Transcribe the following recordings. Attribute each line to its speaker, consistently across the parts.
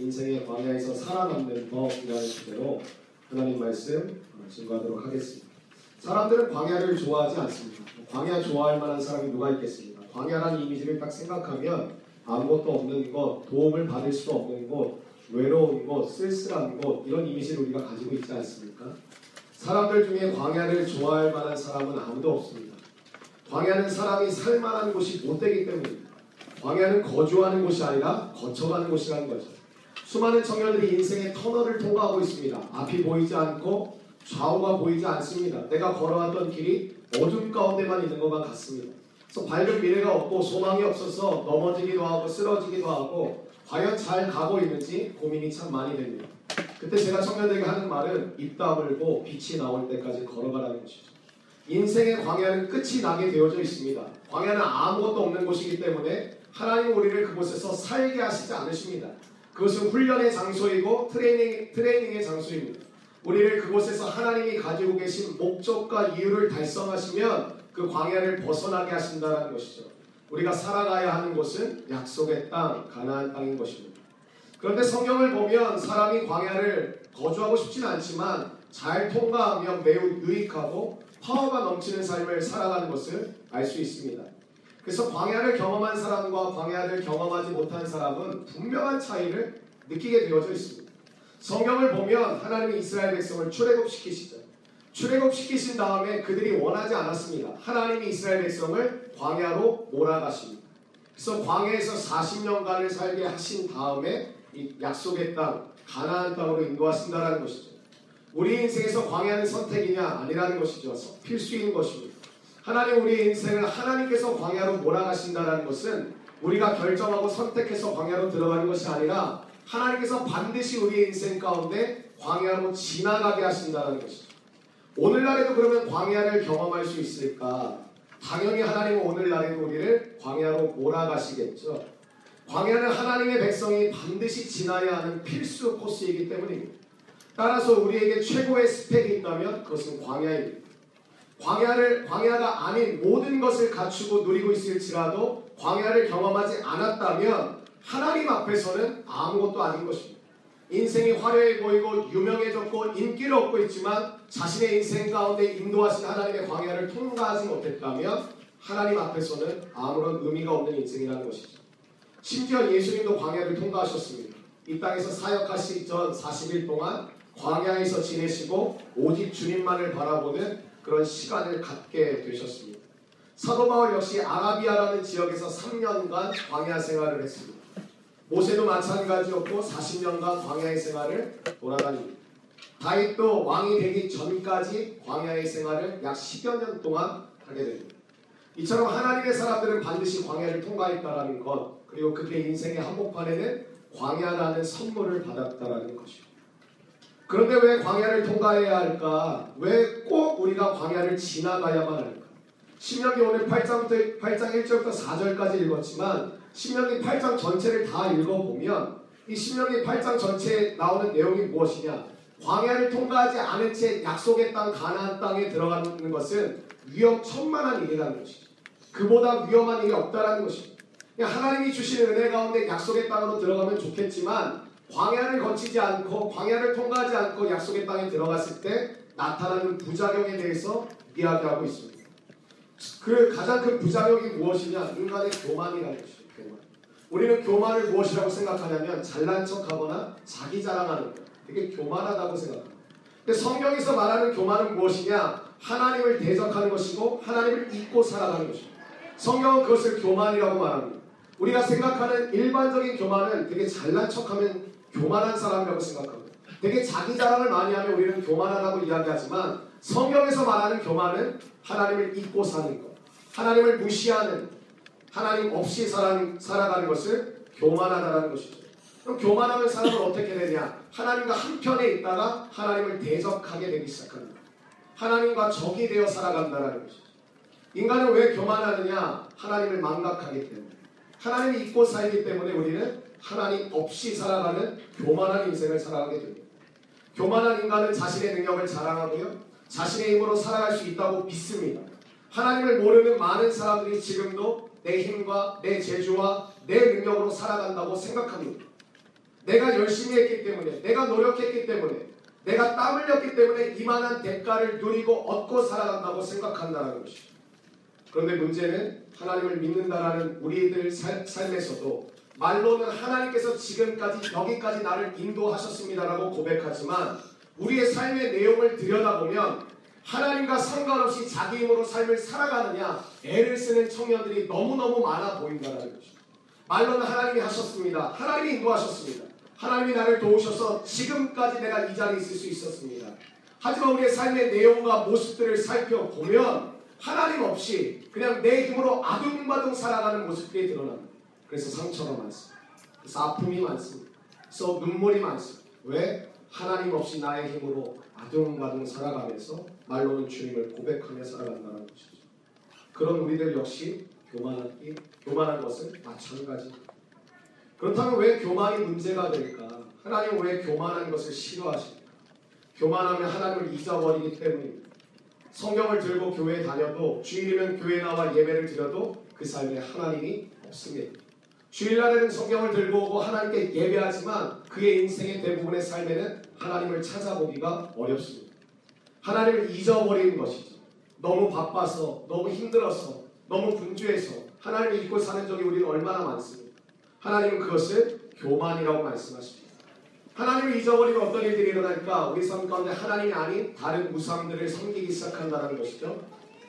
Speaker 1: 인생의 광야에서 살아남는 법이라는 주제로 하나님 말씀 증거하도록 하겠습니다. 사람들은 광야를 좋아하지 않습니다. 광야 좋아할 만한 사람이 누가 있겠습니까? 광야라는 이미지를 딱 생각하면 아무것도 없는 곳, 도움을 받을 수 없는 곳, 외로운 곳, 쓸쓸한 곳 이런 이미지를 우리가 가지고 있지 않습니까? 사람들 중에 광야를 좋아할 만한 사람은 아무도 없습니다. 광야는 사람이 살 만한 곳이 못 되기 때문입니다. 광야는 거주하는 곳이 아니라 거쳐가는 곳이라는 거죠. 수많은 청년들이 인생의 터널을 통과하고 있습니다. 앞이 보이지 않고 좌우가 보이지 않습니다. 내가 걸어왔던 길이 어둠 가운데만 있는 것만 같습니다. 그래서 밝은 미래가 없고 소망이 없어서 넘어지기도 하고 쓰러지기도 하고 과연 잘 가고 있는지 고민이 참 많이 됩니다. 그때 제가 청년들에게 하는 말은 입 다물고 빛이 나올 때까지 걸어가라는 것이죠. 인생의 광야는 끝이 나게 되어져 있습니다. 광야는 아무것도 없는 곳이기 때문에 하나님 우리를 그곳에서 살게 하시지 않으십니다. 그것은 훈련의 장소이고 트레이닝, 트레이닝의 장소입니다. 우리를 그곳에서 하나님이 가지고 계신 목적과 이유를 달성하시면 그 광야를 벗어나게 하신다는 것이죠. 우리가 살아가야 하는 곳은 약속의 땅, 가나안 땅인 것입니다. 그런데 성경을 보면 사람이 광야를 거주하고 싶지는 않지만 잘 통과하면 매우 유익하고 파워가 넘치는 삶을 살아가는 것을 알 수 있습니다. 그래서 광야를 경험한 사람과 광야를 경험하지 못한 사람은 분명한 차이를 느끼게 되어져 있습니다. 성경을 보면 하나님이 이스라엘 백성을 출애굽시키시죠. 출애굽시키신 다음에 그들이 원하지 않았습니다. 하나님이 이스라엘 백성을 광야로 몰아가십니다. 그래서 광야에서 40년간을 살게 하신 다음에 이 약속의 땅, 가나안 땅으로 인도하신다라는 것이죠. 우리 인생에서 광야는 선택이냐 아니라는 것이죠. 필수인 것입니다. 하나님 우리 인생을 하나님께서 광야로 몰아가신다는 것은 우리가 결정하고 선택해서 광야로 들어가는 것이 아니라 하나님께서 반드시 우리의 인생 가운데 광야로 지나가게 하신다는 것이죠. 오늘날에도 그러면 광야를 경험할 수 있을까? 당연히 하나님은 오늘날에도 우리를 광야로 몰아가시겠죠. 광야는 하나님의 백성이 반드시 지나야 하는 필수 코스이기 때문입니다. 따라서 우리에게 최고의 스펙이 있다면 그것은 광야입니다. 광야를 광야가 아닌 모든 것을 갖추고 누리고 있을지라도 광야를 경험하지 않았다면 하나님 앞에서는 아무것도 아닌 것입니다. 인생이 화려해 보이고 유명해졌고 인기를 얻고 있지만 자신의 인생 가운데 인도하신 하나님의 광야를 통과하지 못했다면 하나님 앞에서는 아무런 의미가 없는 인생이라는 것이죠. 심지어 예수님도 광야를 통과하셨습니다. 이 땅에서 사역하시기 전 40일 동안 광야에서 지내시고 오직 주님만을 바라보는 그런 시간을 갖게 되셨습니다. 사도 바울 역시 아라비아라는 지역에서 3년간 광야 생활을 했습니다. 모세도 마찬가지였고 40년간 광야의 생활을 돌아다닙니다. 다윗도 왕이 되기 전까지 광야의 생활을 약 10여 년 동안 하게 됩니다. 이처럼 하나님의 사람들은 반드시 광야를 통과했다라는 것 그리고 그들의 인생의 한복판에는 광야라는 선물을 받았다라는 것이죠. 그런데 왜 광야를 통과해야 할까? 왜 꼭 우리가 광야를 지나가야만 할까? 신명기 오늘 8장부터 8장 1절부터 4절까지 읽었지만 신명기 8장 전체를 다 읽어보면 이 신명기 8장 전체에 나오는 내용이 무엇이냐? 광야를 통과하지 않은 채 약속의 땅 가나안 땅에 들어가는 것은 위험천만한 일이라는 것이죠. 그보다 위험한 일이 없다라는 것입니다. 하나님이 주신 은혜 가운데 약속의 땅으로 들어가면 좋겠지만 광야를 거치지 않고 광야를 통과하지 않고 약속의 땅에 들어갔을 때 나타나는 부작용에 대해서 이야기하고 있습니다. 그 가장 큰 부작용이 무엇이냐? 인간의 교만이라는 것입니다. 우리는 교만을 무엇이라고 생각하냐면 잘난 척하거나 자기 자랑하는 것. 되게 교만하다고 생각합니다. 근데 성경에서 말하는 교만은 무엇이냐? 하나님을 대적하는 것이고 하나님을 잊고 살아가는 것입니다. 성경은 그것을 교만이라고 말합니다. 우리가 생각하는 일반적인 교만은 되게 잘난 척하면 교만한 사람이라고 생각합니다. 되게 자기 자랑을 많이 하면 우리는 교만하다고 이야기하지만 성경에서 말하는 교만은 하나님을 잊고 사는 것, 하나님을 무시하는 하나님 없이 살아가는 것을 교만하다는 것이죠. 그럼 교만하면 사람은 어떻게 되냐? 하나님과 한편에 있다가 하나님을 대적하게 되기 시작합니다. 하나님과 적이 되어 살아간다는 것이죠. 인간은 왜 교만하느냐? 하나님을 망각하기 때문에. 하나님이 잊고 살기 때문에 우리는 하나님 없이 살아가는 교만한 인생을 살아가게 됩니다. 교만한 인간은 자신의 능력을 자랑하고요. 자신의 힘으로 살아갈 수 있다고 믿습니다. 하나님을 모르는 많은 사람들이 지금도 내 힘과 내 재주와 내 능력으로 살아간다고 생각합니다. 내가 열심히 했기 때문에, 내가 노력했기 때문에, 내가 땀 흘렸기 때문에 이만한 대가를 누리고 얻고 살아간다고 생각한다는 것이죠. 그런데 문제는 하나님을 믿는다라는 우리들 살, 삶에서도 말로는 하나님께서 지금까지 여기까지 나를 인도하셨습니다라고 고백하지만 우리의 삶의 내용을 들여다보면 하나님과 상관없이 자기 힘으로 삶을 살아가느냐 애를 쓰는 청년들이 너무너무 많아 보인다는 것이죠. 말로는 하나님이 하셨습니다. 하나님이 인도하셨습니다. 하나님이 나를 도우셔서 지금까지 내가 이 자리에 있을 수 있었습니다. 하지만 우리의 삶의 내용과 모습들을 살펴보면 하나님 없이 그냥 내 힘으로 아둥바둥 살아가는 모습들이 드러납니다. 그래서 상처가 많습니다. 그래서 아픔이 많습니다. 그래서 눈물이 많습니다. 왜? 하나님 없이 나의 힘으로 아둥바둥 살아가면서 말로는 주님을 고백하며 살아간다는 것이죠. 그런 우리들 역시 교만한, 교만한 것은 마찬가지입니다. 그렇다면 왜 교만이 문제가 될까? 하나님은 왜 교만한 것을 싫어하십니까? 교만하면 하나님을 잊어버리기 때문입니다. 성경을 들고 교회에 다녀도 주일이면 교회 나와 예배를 드려도 그 삶에 하나님이 없습니다. 주일날에는 성경을 들고 오고 하나님께 예배하지만 그의 인생의 대부분의 삶에는 하나님을 찾아보기가 어렵습니다. 하나님을 잊어버리는 것이죠. 너무 바빠서, 너무 힘들어서, 너무 분주해서 하나님을 잊고 사는 적이 우리는 얼마나 많습니다. 하나님은 그것을 교만이라고 말씀하십니다. 하나님을 잊어버리면 어떤 일들이 일어날까? 우리 삶 가운데 하나님이 아닌 다른 우상들을 섬기기 시작한다는 것이죠.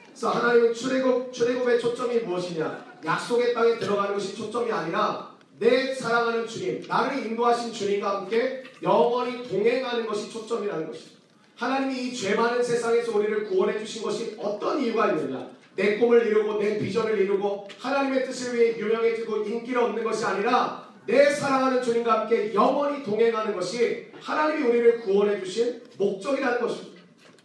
Speaker 1: 그래서 하나님은 출애굽, 출애굽의 초점이 무엇이냐? 약속의 땅에 들어가는 것이 초점이 아니라 내 사랑하는 주님, 나를 인도하신 주님과 함께 영원히 동행하는 것이 초점이라는 것이죠. 하나님이 이 죄 많은 세상에서 우리를 구원해 주신 것이 어떤 이유가 있느냐? 내 꿈을 이루고 내 비전을 이루고 하나님의 뜻을 위해 유명해지고 인기를 얻는 것이 아니라 내 사랑하는 주님과 함께 영원히 동행하는 것이 하나님이 우리를 구원해 주신 목적이라는 것입니다.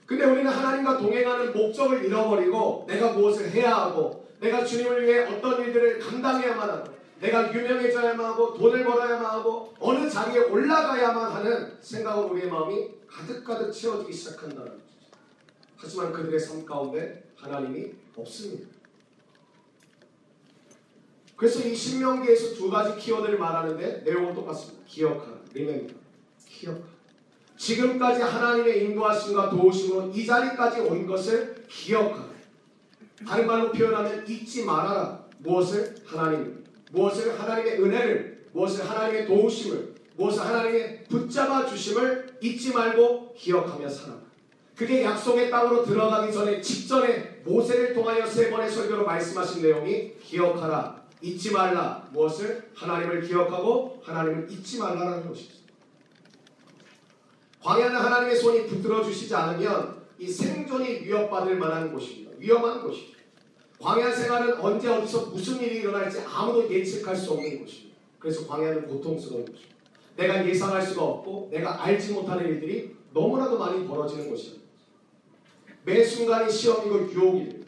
Speaker 1: 근데 우리는 하나님과 동행하는 목적을 잃어버리고 내가 무엇을 해야 하고 내가 주님을 위해 어떤 일들을 감당해야만 하고 내가 유명해져야만 하고 돈을 벌어야만 하고 어느 자리에 올라가야만 하는 생각으로 우리의 마음이 가득가득 채워지기 시작한다는 거죠. 하지만 그들의 삶 가운데 하나님이 없습니다. 그래서 이 신명기에서 두 가지 키워드를 말하는데 내용은 똑같습니다. 기억하라, remember, 기억하라. 지금까지 하나님의 인도하심과 도우심으로 이 자리까지 온 것을 기억하라. 다른 말로 표현하면 잊지 말아라. 무엇을? 하나님. 무엇을? 하나님의 은혜를. 무엇을? 하나님의 도우심을. 무엇을? 하나님의 붙잡아 주심을 잊지 말고 기억하며 살아. 그게 약속의 땅으로 들어가기 전에 직전에 모세를 통하여 세 번의 설교로 말씀하신 내용이 기억하라. 잊지 말라. 무엇을? 하나님을 기억하고 하나님을 잊지 말라라는 것입니다. 광야는 하나님의 손이 붙들어 주시지 않으면 이 생존이 위협받을 만한 곳입니다. 위험한 곳입니다. 광야 생활은 언제 어디서 무슨 일이 일어날지 아무도 예측할 수 없는 곳입니다. 그래서 광야는 고통스러운 곳입니다. 내가 예상할 수가 없고 내가 알지 못하는 일들이 너무나도 많이 벌어지는 곳입니다. 매 순간이 시험이고 유혹입니다.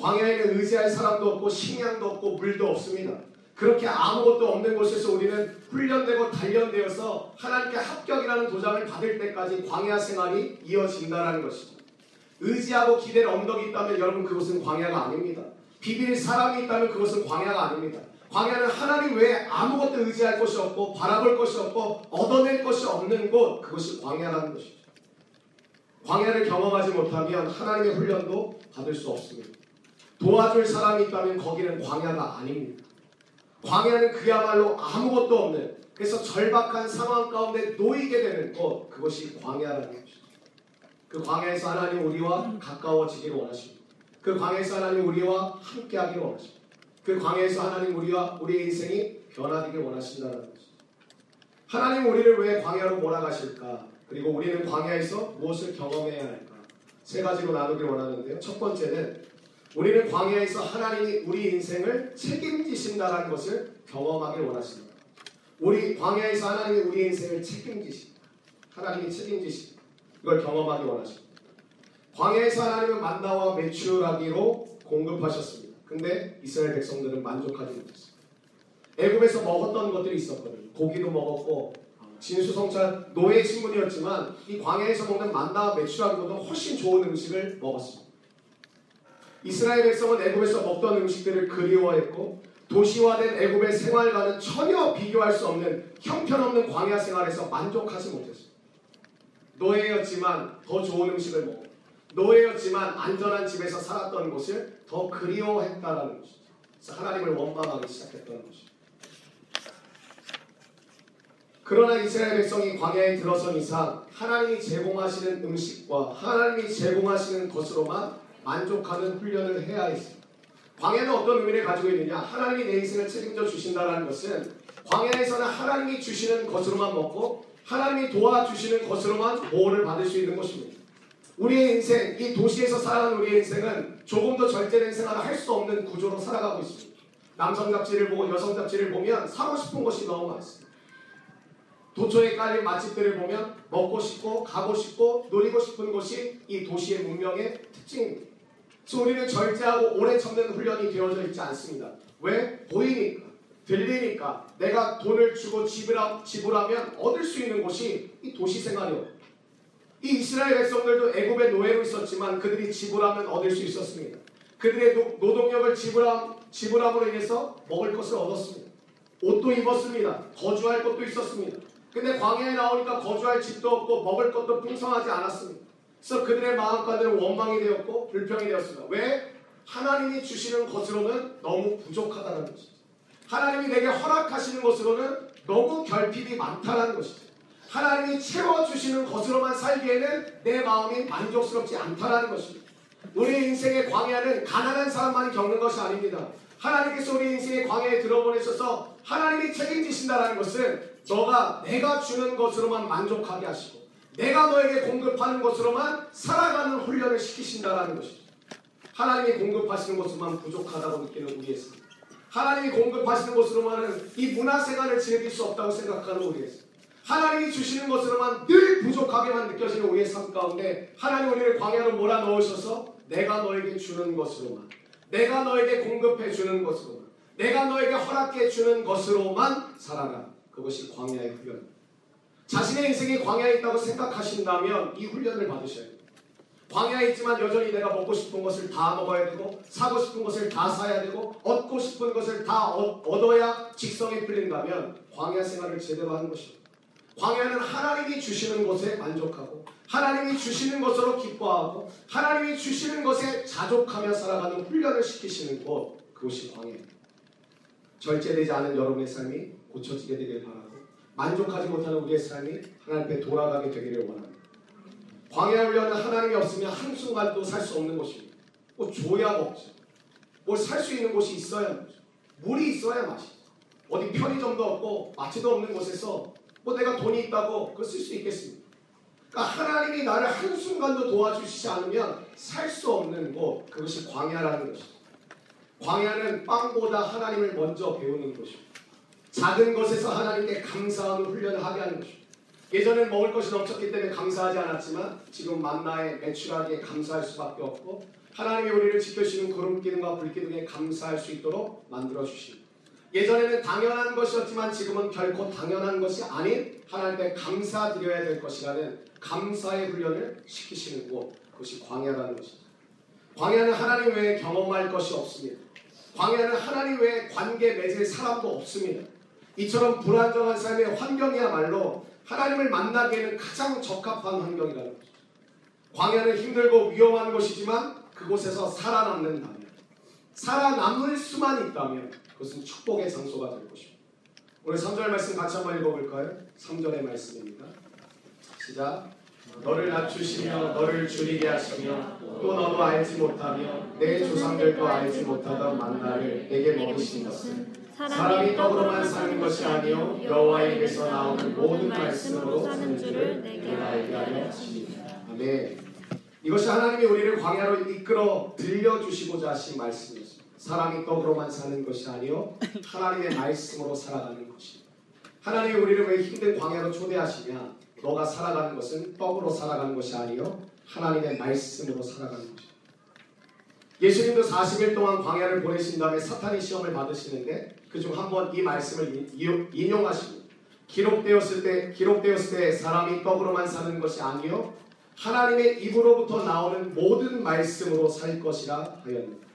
Speaker 1: 광야에는 의지할 사람도 없고 식량도 없고 물도 없습니다. 그렇게 아무것도 없는 곳에서 우리는 훈련되고 단련되어서 하나님께 합격이라는 도장을 받을 때까지 광야 생활이 이어진다는 것이죠. 의지하고 기댈 언덕이 있다면 여러분 그것은 광야가 아닙니다. 비빌 사람이 있다면 그것은 광야가 아닙니다. 광야는 하나님 외에 아무것도 의지할 것이 없고 바라볼 것이 없고 얻어낼 것이 없는 곳 그것이 광야라는 것이죠. 광야를 경험하지 못하면 하나님의 훈련도 받을 수 없습니다. 도와줄 사람이 있다면 거기는 광야가 아닙니다. 광야는 그야말로 아무것도 없는 그래서 절박한 상황 가운데 놓이게 되는 것 그것이 광야라는 것이죠. 그 광야에서 하나님 우리와 가까워지기를 원하십니다. 그 광야에서 하나님 우리와 함께하기를 원하십니다. 그 광야에서 하나님 우리와 우리의 인생이 변화되길 원하신다는 것이죠. 하나님 우리를 왜 광야로 몰아가실까? 그리고 우리는 광야에서 무엇을 경험해야 할까? 세 가지로 나누길 원하는데요. 첫 번째는 우리는 광야에서 하나님이 우리 인생을 책임지신다는 것을 경험하길 원하십니다. 우리 광야에서 하나님이 우리 인생을 책임지십니다. 하나님이 책임지십니다. 이걸 경험하기 원하십니다. 광야에서 하나님은 만나와 매출하기로 공급하셨습니다. 근데 이스라엘 백성들은 만족하지 못했습니다. 애굽에서 먹었던 것들이 있었거든요. 고기도 먹었고 진수성찬 노예 신분이었지만 이 광야에서 먹는 만나와 매출하기보다 훨씬 좋은 음식을 먹었습니다. 이스라엘 백성은 애굽에서 먹던 음식들을 그리워했고 도시화된 애굽의 생활과는 전혀 비교할 수 없는 형편없는 광야 생활에서 만족하지 못했습니다. 노예였지만 더 좋은 음식을 먹고 노예였지만 안전한 집에서 살았던 것을 더 그리워했다라는 것이죠. 그래서 하나님을 원망하기 시작했던 것이죠. 그러나 이스라엘 백성이 광야에 들어선 이상 하나님이 제공하시는 음식과 하나님이 제공하시는 것으로만 만족하는 훈련을 해야 했습니다. 광야는 어떤 의미를 가지고 있느냐? 하나님이 내 인생을 책임져 주신다는 것은 광야에서는 하나님이 주시는 것으로만 먹고 하나님이 도와주시는 것으로만 보호를 받을 수 있는 것입니다. 우리의 인생, 이 도시에서 살아가는 우리의 인생은 조금 더 절제된 생활을 할 수 없는 구조로 살아가고 있습니다. 남성 잡지를 보고 여성 잡지를 보면 사고 싶은 것이 너무 많습니다. 도처에 깔린 맛집들을 보면 먹고 싶고 가고 싶고 누리고 싶은 것이 이 도시의 문명의 특징입니다. 그래서 우리는 절제하고 오래 참는 훈련이 되어져 있지 않습니다. 왜? 보이니까, 들리니까, 내가 돈을 주고 지불하, 지불하면 얻을 수 있는 곳이 이 도시 생활이요. 이 이스라엘 백성들도 애굽의 노예로 있었지만 그들이 지불하면 얻을 수 있었습니다. 그들의 노, 노동력을 지불함, 지불함으로 인해서 먹을 것을 얻었습니다. 옷도 입었습니다. 거주할 곳도 있었습니다. 근데 광야에 나오니까 거주할 집도 없고 먹을 것도 풍성하지 않았습니다. 그래서 그들의 마음가들은 원망이 되었고 불평이 되었습니다. 왜? 하나님이 주시는 것으로는 너무 부족하다는 것이죠. 하나님이 내게 허락하시는 것으로는 너무 결핍이 많다는 것이죠. 하나님이 채워주시는 것으로만 살기에는 내 마음이 만족스럽지 않다는 것입니다. 우리 인생의 광야는 가난한 사람만이 겪는 것이 아닙니다. 하나님께서 우리 인생의 광야에 들어보내셔서 하나님이 책임지신다는 것은 너가 내가 주는 것으로만 만족하게 하시고 내가 너에게 공급하는 것으로만 살아가는 훈련을 시키신다는 것이죠. 하나님이 공급하시는 것으로만 부족하다고 느끼는 우리의 삶. 하나님이 공급하시는 것으로만은 이 문화 생활을 즐길 수 없다고 생각하는 우리의 삶. 하나님이 주시는 것으로만 늘 부족하게만 느껴지는 우리의 삶 가운데 하나님 우리를 광야로 몰아 넣으셔서 내가 너에게 주는 것으로만 내가 너에게 공급해 주는 것으로만 내가 너에게 허락해 주는 것으로만 살아가 그것이 광야의 훈련 자신의 인생이 광야에 있다고 생각하신다면 이 훈련을 받으셔야 됩니다. 광야에 있지만 여전히 내가 먹고 싶은 것을 다 먹어야 되고 사고 싶은 것을 다 사야 되고 얻고 싶은 것을 다 얻어야 직성이 풀린다면 광야 생활을 제대로 하는 것입니다. 광야는 하나님이 주시는 것에 만족하고 하나님이 주시는 것으로 기뻐하고 하나님이 주시는 것에 자족하며 살아가는 훈련을 시키시는 곳 그것이 광야입니다. 절제되지 않은 여러분의 삶이 고쳐지게 되길 바라고 만족하지 못하는 우리의 삶이 하나님 앞에 돌아가게 되기를 원합니다. 광야 훈련은 하나님이 없으면 한순간도 살 수 없는 것입니다. 뭐 줘야 먹죠. 뭘살 수 있는 곳이 있어야 먹죠. 물이 있어야 마시죠. 어디 편의점도 없고 마트도 없는 곳에서 뭐 내가 돈이 있다고 그걸 쓸 수 있겠습니까? 그러니까 하나님이 나를 한순간도 도와주시지 않으면 살 수 없는 곳 그것이 광야라는 것입니다. 광야는 빵보다 하나님을 먼저 배우는 것입니다. 작은 것에서 하나님께 감사하는 훈련을 하게 하는 것입니다. 예전엔 먹을 것이 넘쳤기 때문에 감사하지 않았지만 지금 만나에 매출하기에 감사할 수밖에 없고 하나님이 우리를 지켜주시는 구름 기둥과 불 기둥에 감사할 수 있도록 만들어 주십니다. 예전에는 당연한 것이었지만 지금은 결코 당연한 것이 아닌 하나님께 감사드려야 될 것이라는 감사의 훈련을 시키시는 곳 그것이 광야라는 것입니다. 광야는 하나님 외에 경험할 것이 없습니다. 광야는 하나님 외에 관계 맺을 사람도 없습니다. 이처럼 불안정한 삶의 환경이야말로 하나님을 만나기에는 가장 적합한 환경이라는 것이죠. 광야는 힘들고 위험한 곳이지만 그곳에서 살아남는다면 살아남을 수만 있다면 그것은 축복의 장소가 될 것입니다. 오늘 3절 말씀 같이 한번 읽어볼까요? 3절의 말씀입니다. 시작. 너를 낮추시며 너를 줄이게 하시며 또 너도 알지 못하며 내 조상들도 알지 못하던 만나를 내게 먹이신 것은 사람이 떡으로만 사는 것이 아니요 여호와에게서 나오는 모든 말씀으로 사는 줄을 내가 알게 하려 하십니다. 아멘. 이것이 하나님이 우리를 광야로 이끌어 들려주시고자 하신 말씀이었습니다. 사람이 떡으로만 사는 것이 아니요 하나님의 말씀으로 살아가는 것입니다. 하나님이 우리를 왜 힘든 광야로 초대하시냐? 너가 살아가는 것은 떡으로 살아가는 것이 아니요 하나님의 말씀으로 살아가는 것입니다. 예수님도 40일 동안 광야를 보내신 다음에 사탄의 시험을 받으시는데 그중 한 번 이 말씀을 인용하시고 기록되었을 때 기록되었을 때 사람이 떡으로만 사는 것이 아니요 하나님의 입으로부터 나오는 모든 말씀으로 살 것이라 하였습니다.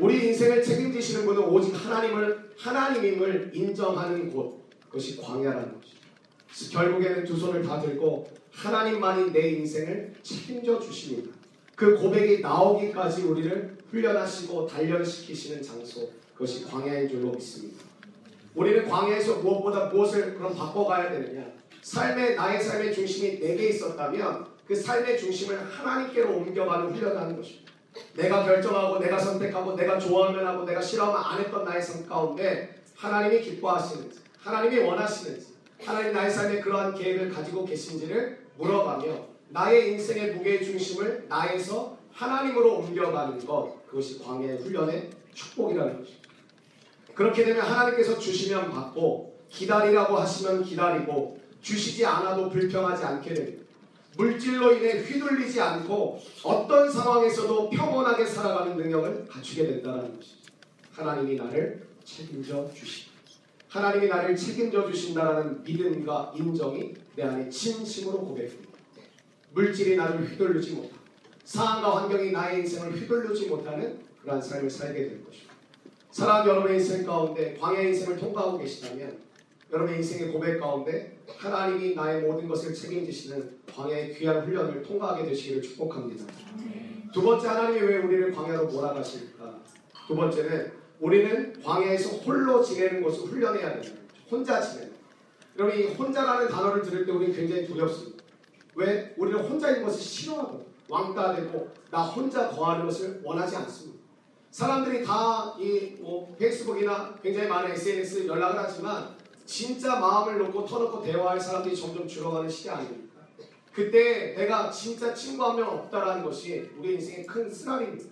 Speaker 1: 우리 인생을 책임지시는 분은 오직 하나님을 하나님임을 인정하는 곳 그것이 광야라는 것이죠. 결국에는 두 손을 다 들고 하나님만이 내 인생을 책임져 주십니다. 그 고백이 나오기까지 우리를 훈련하시고 단련시키시는 장소 그것이 광야인 줄로 믿습니다. 우리는 광야에서 무엇보다 무엇을 그럼 바꿔가야 되느냐? 삶의 나의 삶의 중심이 내게 있었다면 그 삶의 중심을 하나님께로 옮겨가는 훈련을 하는 것입니다. 내가 결정하고 내가 선택하고 내가 좋아하면 하고 내가 싫어하면 안 했던 나의 삶 가운데 하나님이 기뻐하시는지 하나님이 원하시는지 하나님 나의 삶에 그러한 계획을 가지고 계신지를 물어가며 나의 인생의 무게의 중심을 나에서 하나님으로 옮겨가는 것 그것이 광야의 훈련의 축복이라는 것입니다. 그렇게 되면 하나님께서 주시면 받고 기다리라고 하시면 기다리고 주시지 않아도 불평하지 않게 됩니다. 물질로 인해 휘둘리지 않고 어떤 상황에서도 평온하게 살아가는 능력을 갖추게 된다는 것이죠. 하나님이 나를 책임져 주십니다. 하나님이 나를 책임져 주신다라는 믿음과 인정이 내 안에 진심으로 고백됩니다. 물질이 나를 휘둘르지 못하고 상황과 환경이 나의 인생을 휘둘르지 못하는 그러한 삶을 살게 될 것입니다. 사랑하는 여러분의 인생 가운데 광야의 인생을 통과하고 계시다면 여러분의 인생의 고백 가운데 하나님이 나의 모든 것을 책임지시는 광야의 귀한 훈련을 통과하게 되시기를 축복합니다. 두 번째 하나님이 왜 우리를 광야로 몰아가실까? 두 번째는 우리는 광야에서 홀로 지내는 것을 훈련해야 된다. 혼자 지내는. 여러분 이 혼자라는 단어를 들을 때 우리는 굉장히 두렵습니다. 왜? 우리는 혼자 있는 것을 싫어하고 왕따 되고 나 혼자 거하는 것을 원하지 않습니다. 사람들이 다 이 뭐 페이스북이나 굉장히 많은 SNS 연락을 하지만 진짜 마음을 놓고 터놓고 대화할 사람들이 점점 줄어가는 시대 아닙니까? 그때 내가 진짜 친구 한 명 없다라는 것이 우리 인생의 큰 쓰라립니다.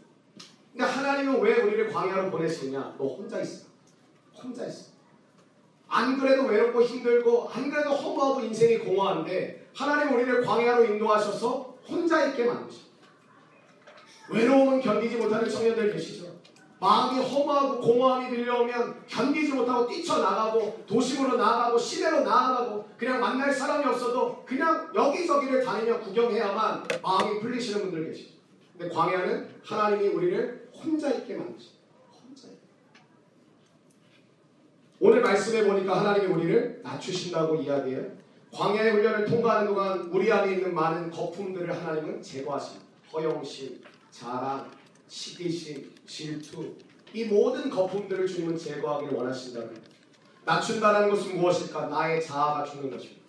Speaker 1: 근데 하나님은 왜 우리를 광야로 보내시느냐? 너 혼자 있어. 혼자 있어. 안 그래도 외롭고 힘들고 안 그래도 허무하고 인생이 공허한데 하나님 우리를 광야로 인도하셔서 혼자 있게 만드십니다. 외로움은 견디지 못하는 청년들 계시죠? 마음이 허무하고 공허함이 들려오면 견디지 못하고 뛰쳐나가고 도심으로 나아가고 시내로 나아가고 그냥 만날 사람이 없어도 그냥 여기저기를 다니며 구경해야만 마음이 풀리시는 분들 계시죠. 근데 광야는 하나님이 우리를 혼자 있게 있게. 오늘 말씀해 보니까 하나님이 우리를 낮추신다고 이야기해요. 광야의 훈련을 통과하는 동안 우리 안에 있는 많은 거품들을 하나님은 제거하십니다. 허영심, 자랑, 시기심, 질투 이 모든 거품들을 주님은 제거하기를 원하신다는 거예요. 낮춘다는 것은 무엇일까? 나의 자아가 죽는 것입니다.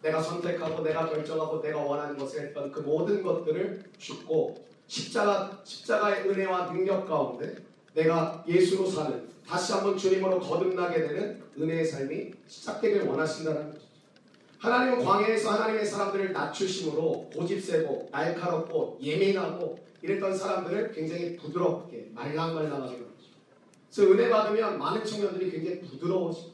Speaker 1: 내가 선택하고 내가 결정하고 내가 원하는 것을 했던 그 모든 것들을 죽고 십자가 십자가의 은혜와 능력 가운데 내가 예수로 사는 다시 한번 주님으로 거듭나게 되는 은혜의 삶이 시작되길 원하신다는 거죠. 하나님은 광야에서 하나님의 사람들을 낮추심으로 고집세고 날카롭고 예민하고 이랬던 사람들을 굉장히 부드럽게 말랑말랑하게 만들죠. 그래서 은혜 받으면 많은 청년들이 굉장히 부드러워지고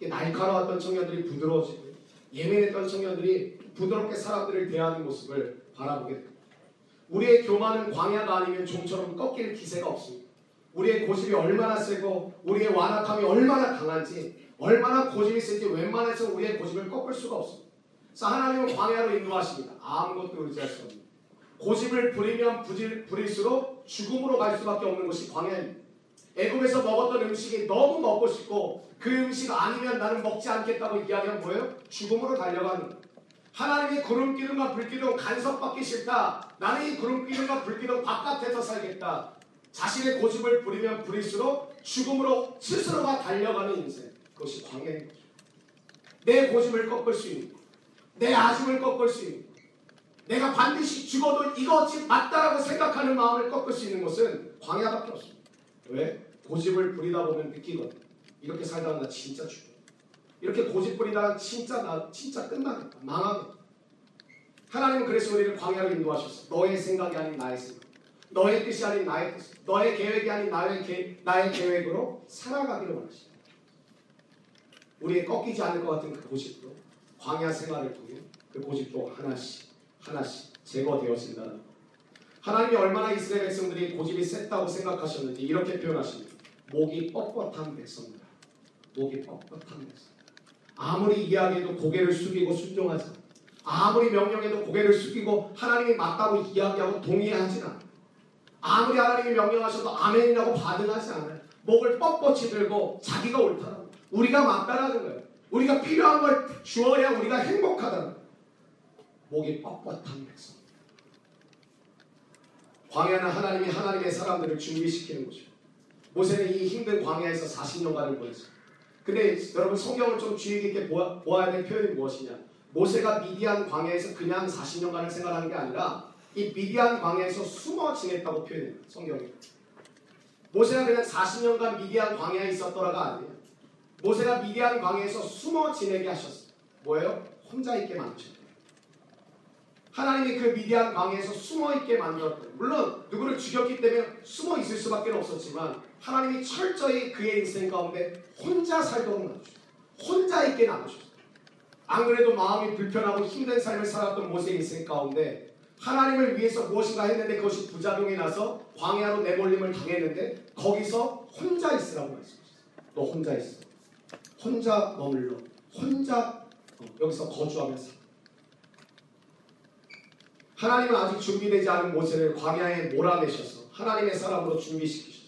Speaker 1: 날카로웠던 청년들이 부드러워지고 예민했던 청년들이 부드럽게 사람들을 대하는 모습을 바라보게 됩니다. 우리의 교만은 광야가 아니면 좀처럼 꺾일 기세가 없습니다. 우리의 고집이 얼마나 세고 우리의 완악함이 얼마나 강한지 얼마나 고집이 센지 웬만해서 우리의 고집을 꺾을 수가 없습니다. 그래서 하나님은 광야로 인도하십니다. 아무것도 의지할 수 없는 고집을 부리면 부질, 부릴수록 죽음으로 갈 수밖에 없는 것이 광야입니다. 애굽에서 먹었던 음식이 너무 먹고 싶고 그 음식 아니면 나는 먹지 않겠다고 이야기한 뭐예요? 죽음으로 달려가는. 하나님이 구름 기둥과 불 기둥 간섭받기 싫다. 나는 이 구름 기둥과 불 기둥 바깥에서 살겠다. 자신의 고집을 부리면 부릴수록 죽음으로 스스로가 달려가는 인생. 그것이 광야인 거죠. 내 고집을 꺾을 수 있는 내 아심을 꺾을 수 있는 내가 반드시 죽어도 이것이 맞다라고 생각하는 마음을 꺾을 수 있는 것은 광야밖에 없습니다. 왜? 고집을 부리다 보면 느끼거든. 이렇게 살다가 나 진짜 죽어. 이렇게 고집 부리다가 진짜 나 진짜 끝나겠다. 망하겠다. 하나님은 그래서 우리를 광야로 인도하셨어. 너의 생각이 아닌 나의 생각. 너의 뜻이 아닌 나의 뜻. 너의 계획이 아닌 나의, 계, 나의 계획으로 살아가기를 원하십니다. 우리의 꺾이지 않을 것 같은 그 고집도 광야 생활을 통해 그 고집도 하나씩 하나씩 제거되어진다. 하나님이 얼마나 이스라엘 백성들이 고집이 셌다고 생각하셨는지 이렇게 표현하십니다. 목이 뻣뻣한 백성이다. 목이 뻣뻣한 백성. 아무리 이야기해도 고개를 숙이고 순종하지 아무리 명령해도 고개를 숙이고 하나님이 맞다고 이야기하고 동의하지 않아. 아무리 하나님이 명령하셔도 아멘이라고 반응하지 않아요. 목을 뻣뻣이 들고 자기가 옳다라고. 우리가 맞다라는 거예요. 우리가 필요한 걸 주어야 우리가 행복하다는 거예요. 목이 뻣뻣한 백성. 광야는 하나님이 하나님의 사람들을 준비시키는 곳이에요. 모세는 이 힘든 광야에서 40년간을 보냈어요. 근데 여러분 성경을 좀 주의 깊게 보아, 보아야 될 표현이 무엇이냐? 모세가 미디안 광야에서 그냥 40년간을 생활하는 게 아니라 이 미디안 광야에서 숨어 지냈다고 표현해요. 성경이. 모세가 그냥 40년간 미디안 광야에 있었더라가 아니에요. 모세가 미디안 광야에서 숨어 지내게 하셨어요. 뭐예요? 혼자 있게 만드셨어요. 하나님이 그 미디안 광야에서 숨어 있게 만들었대요. 물론 누구를 죽였기 때문에 숨어 있을 수밖에 없었지만 하나님이 철저히 그의 인생 가운데 혼자 살도록 놔주셨어요. 혼자 있게 놔두셨어요. 안 그래도 마음이 불편하고 힘든 삶을 살았던 모세의 인생 가운데 하나님을 위해서 무엇인가 했는데 그것이 부작용이 나서 광야로 내몰림을 당했는데 거기서 혼자 있으라고 말씀하셨어요. 너 혼자 있어. 혼자 머물러. 혼자 어, 여기서 거주하면서 하나님은 아직 준비되지 않은 모세를 광야에 몰아내셔서 하나님의 사람으로 준비시키셨어요.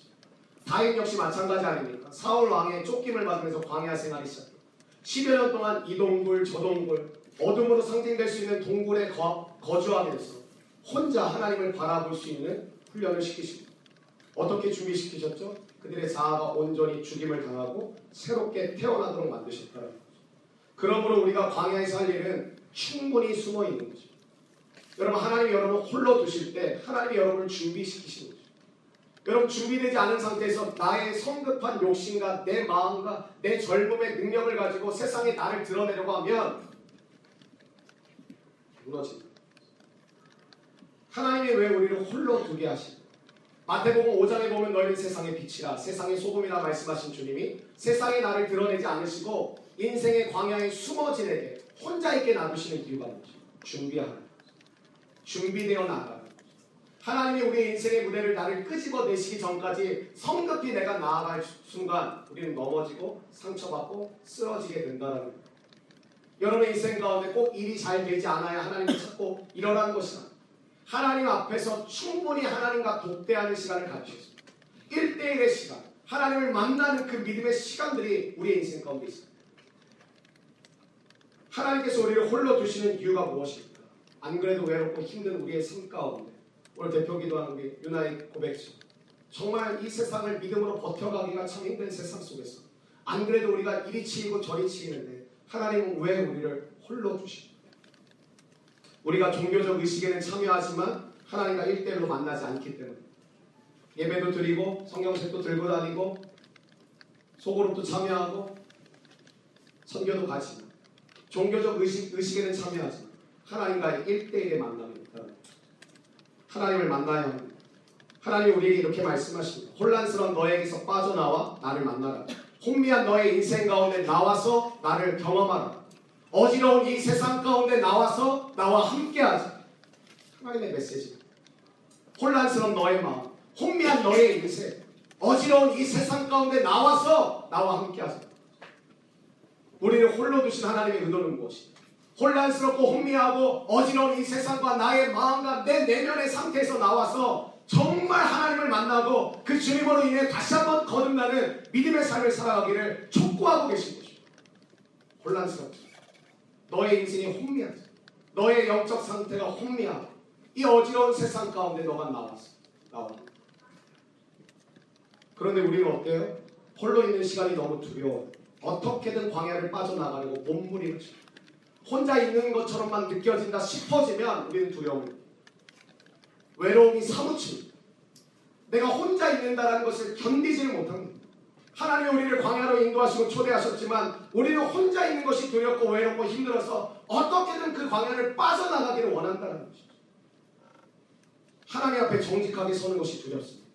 Speaker 1: 다윗 역시 마찬가지 아닙니까? 사울 왕의 쫓김을 받으면서 광야 생활이 시작해요. 10여 년 동안 이 동굴 저 동굴 어둠으로 상징될 수 있는 동굴에 거, 거주하면서 혼자 하나님을 바라볼 수 있는 훈련을 시키십니다. 어떻게 준비시키셨죠? 그들의 자아가 온전히 죽임을 당하고 새롭게 태어나도록 만드셨다는 거죠. 그러므로 우리가 광야에서 할 일은 충분히 숨어 있는 거죠. 여러분 하나님이 여러분을 홀로 두실 때 하나님이 여러분을 준비시키시는 거죠. 여러분 준비되지 않은 상태에서 나의 성급한 욕심과 내 마음과 내 젊음의 능력을 가지고 세상에 나를 드러내려고 하면 무너집니다. 하나님이 왜 우리를 홀로 두게 하시고 마태복음 5장에 보면 너희는 세상의 빛이라 세상의 소금이라 말씀하신 주님이 세상에 나를 드러내지 않으시고 인생의 광야에 숨어 지내게 혼자 있게 놔두시는 이유가 뭐죠? 준비하는 거죠. 준비되어 거죠. 하나님이 우리의 인생의 무대를 나를 끄집어 내시기 전까지 성급히 내가 나아갈 순간 우리는 넘어지고 상처받고 쓰러지게 된다는 거예요. 여러분의 인생 가운데 꼭 일이 잘 되지 않아야 하나님을 찾고 일어나는 것이 아니에요. 하나님 앞에서 충분히 하나님과 독대하는 시간을 가지셨습니다. 1대1의 시간, 하나님을 만나는 그 믿음의 시간들이 우리의 인생 가운데 있습니다. 하나님께서 우리를 홀로 두시는 이유가 무엇입니까? 안 그래도 외롭고 힘든 우리의 삶 가운데 오늘 대표 기도하는 우리 유나의 고백지 정말 이 세상을 믿음으로 버텨가기가 참 힘든 세상 속에서 안 그래도 우리가 이리 치이고 저리 치이는데 하나님은 왜 우리를 홀로 두십니까? 우리가 종교적 의식에는 참여하지만 하나님과 일대일로 만나지 않기 때문에 예배도 드리고 성경책도 들고 다니고 소그룹도 참여하고 선교도 가지만 종교적 의식, 의식에는 참여하지만 하나님과의 일대일의 만남이 있다. 하나님을 만나야 합니다. 하나님 우리에게 이렇게 말씀하십니다. 혼란스러운 너에게서 빠져나와 나를 만나라. 혼미한 너의 인생 가운데 나와서 나를 경험하라. 어지러운 이 세상 가운데 나와서 나와 함께하자. 하나님의 메시지. 혼란스러운 너의 마음, 혼미한 너의 인생, 어지러운 이 세상 가운데 나와서 나와 함께하자. 우리를 홀로 두신 하나님의 의도는 무엇입니까? 혼란스럽고 혼미하고 어지러운 이 세상과 나의 마음과 내 내면의 상태에서 나와서 정말 하나님을 만나고 그 주님으로 인해 다시 한번 거듭나는 믿음의 삶을 살아가기를 촉구하고 계신 것입니다. 혼란스럽죠. 너의 인생이 혼미하지. 너의 영적 상태가 혼미하고 이 어지러운 세상 가운데 너가 나왔어. 나와. 그런데 우리는 어때요? 홀로 있는 시간이 너무 두려워. 어떻게든 광야를 빠져나가려고 몸부림을 혼자 있는 것처럼만 느껴진다 싶어지면 우리는 두려움입니다. 외로움이 사무칩니다. 내가 혼자 있는다는 것을 견디지를 못합니다. 하나님이 우리를 광야로 인도하시고 초대하셨지만 우리는 혼자 있는 것이 두렵고 외롭고 힘들어서 어떻게든 그 광야를 빠져나가기를 원한다는 것이죠. 하나님 앞에 정직하게 서는 것이 두렵습니다.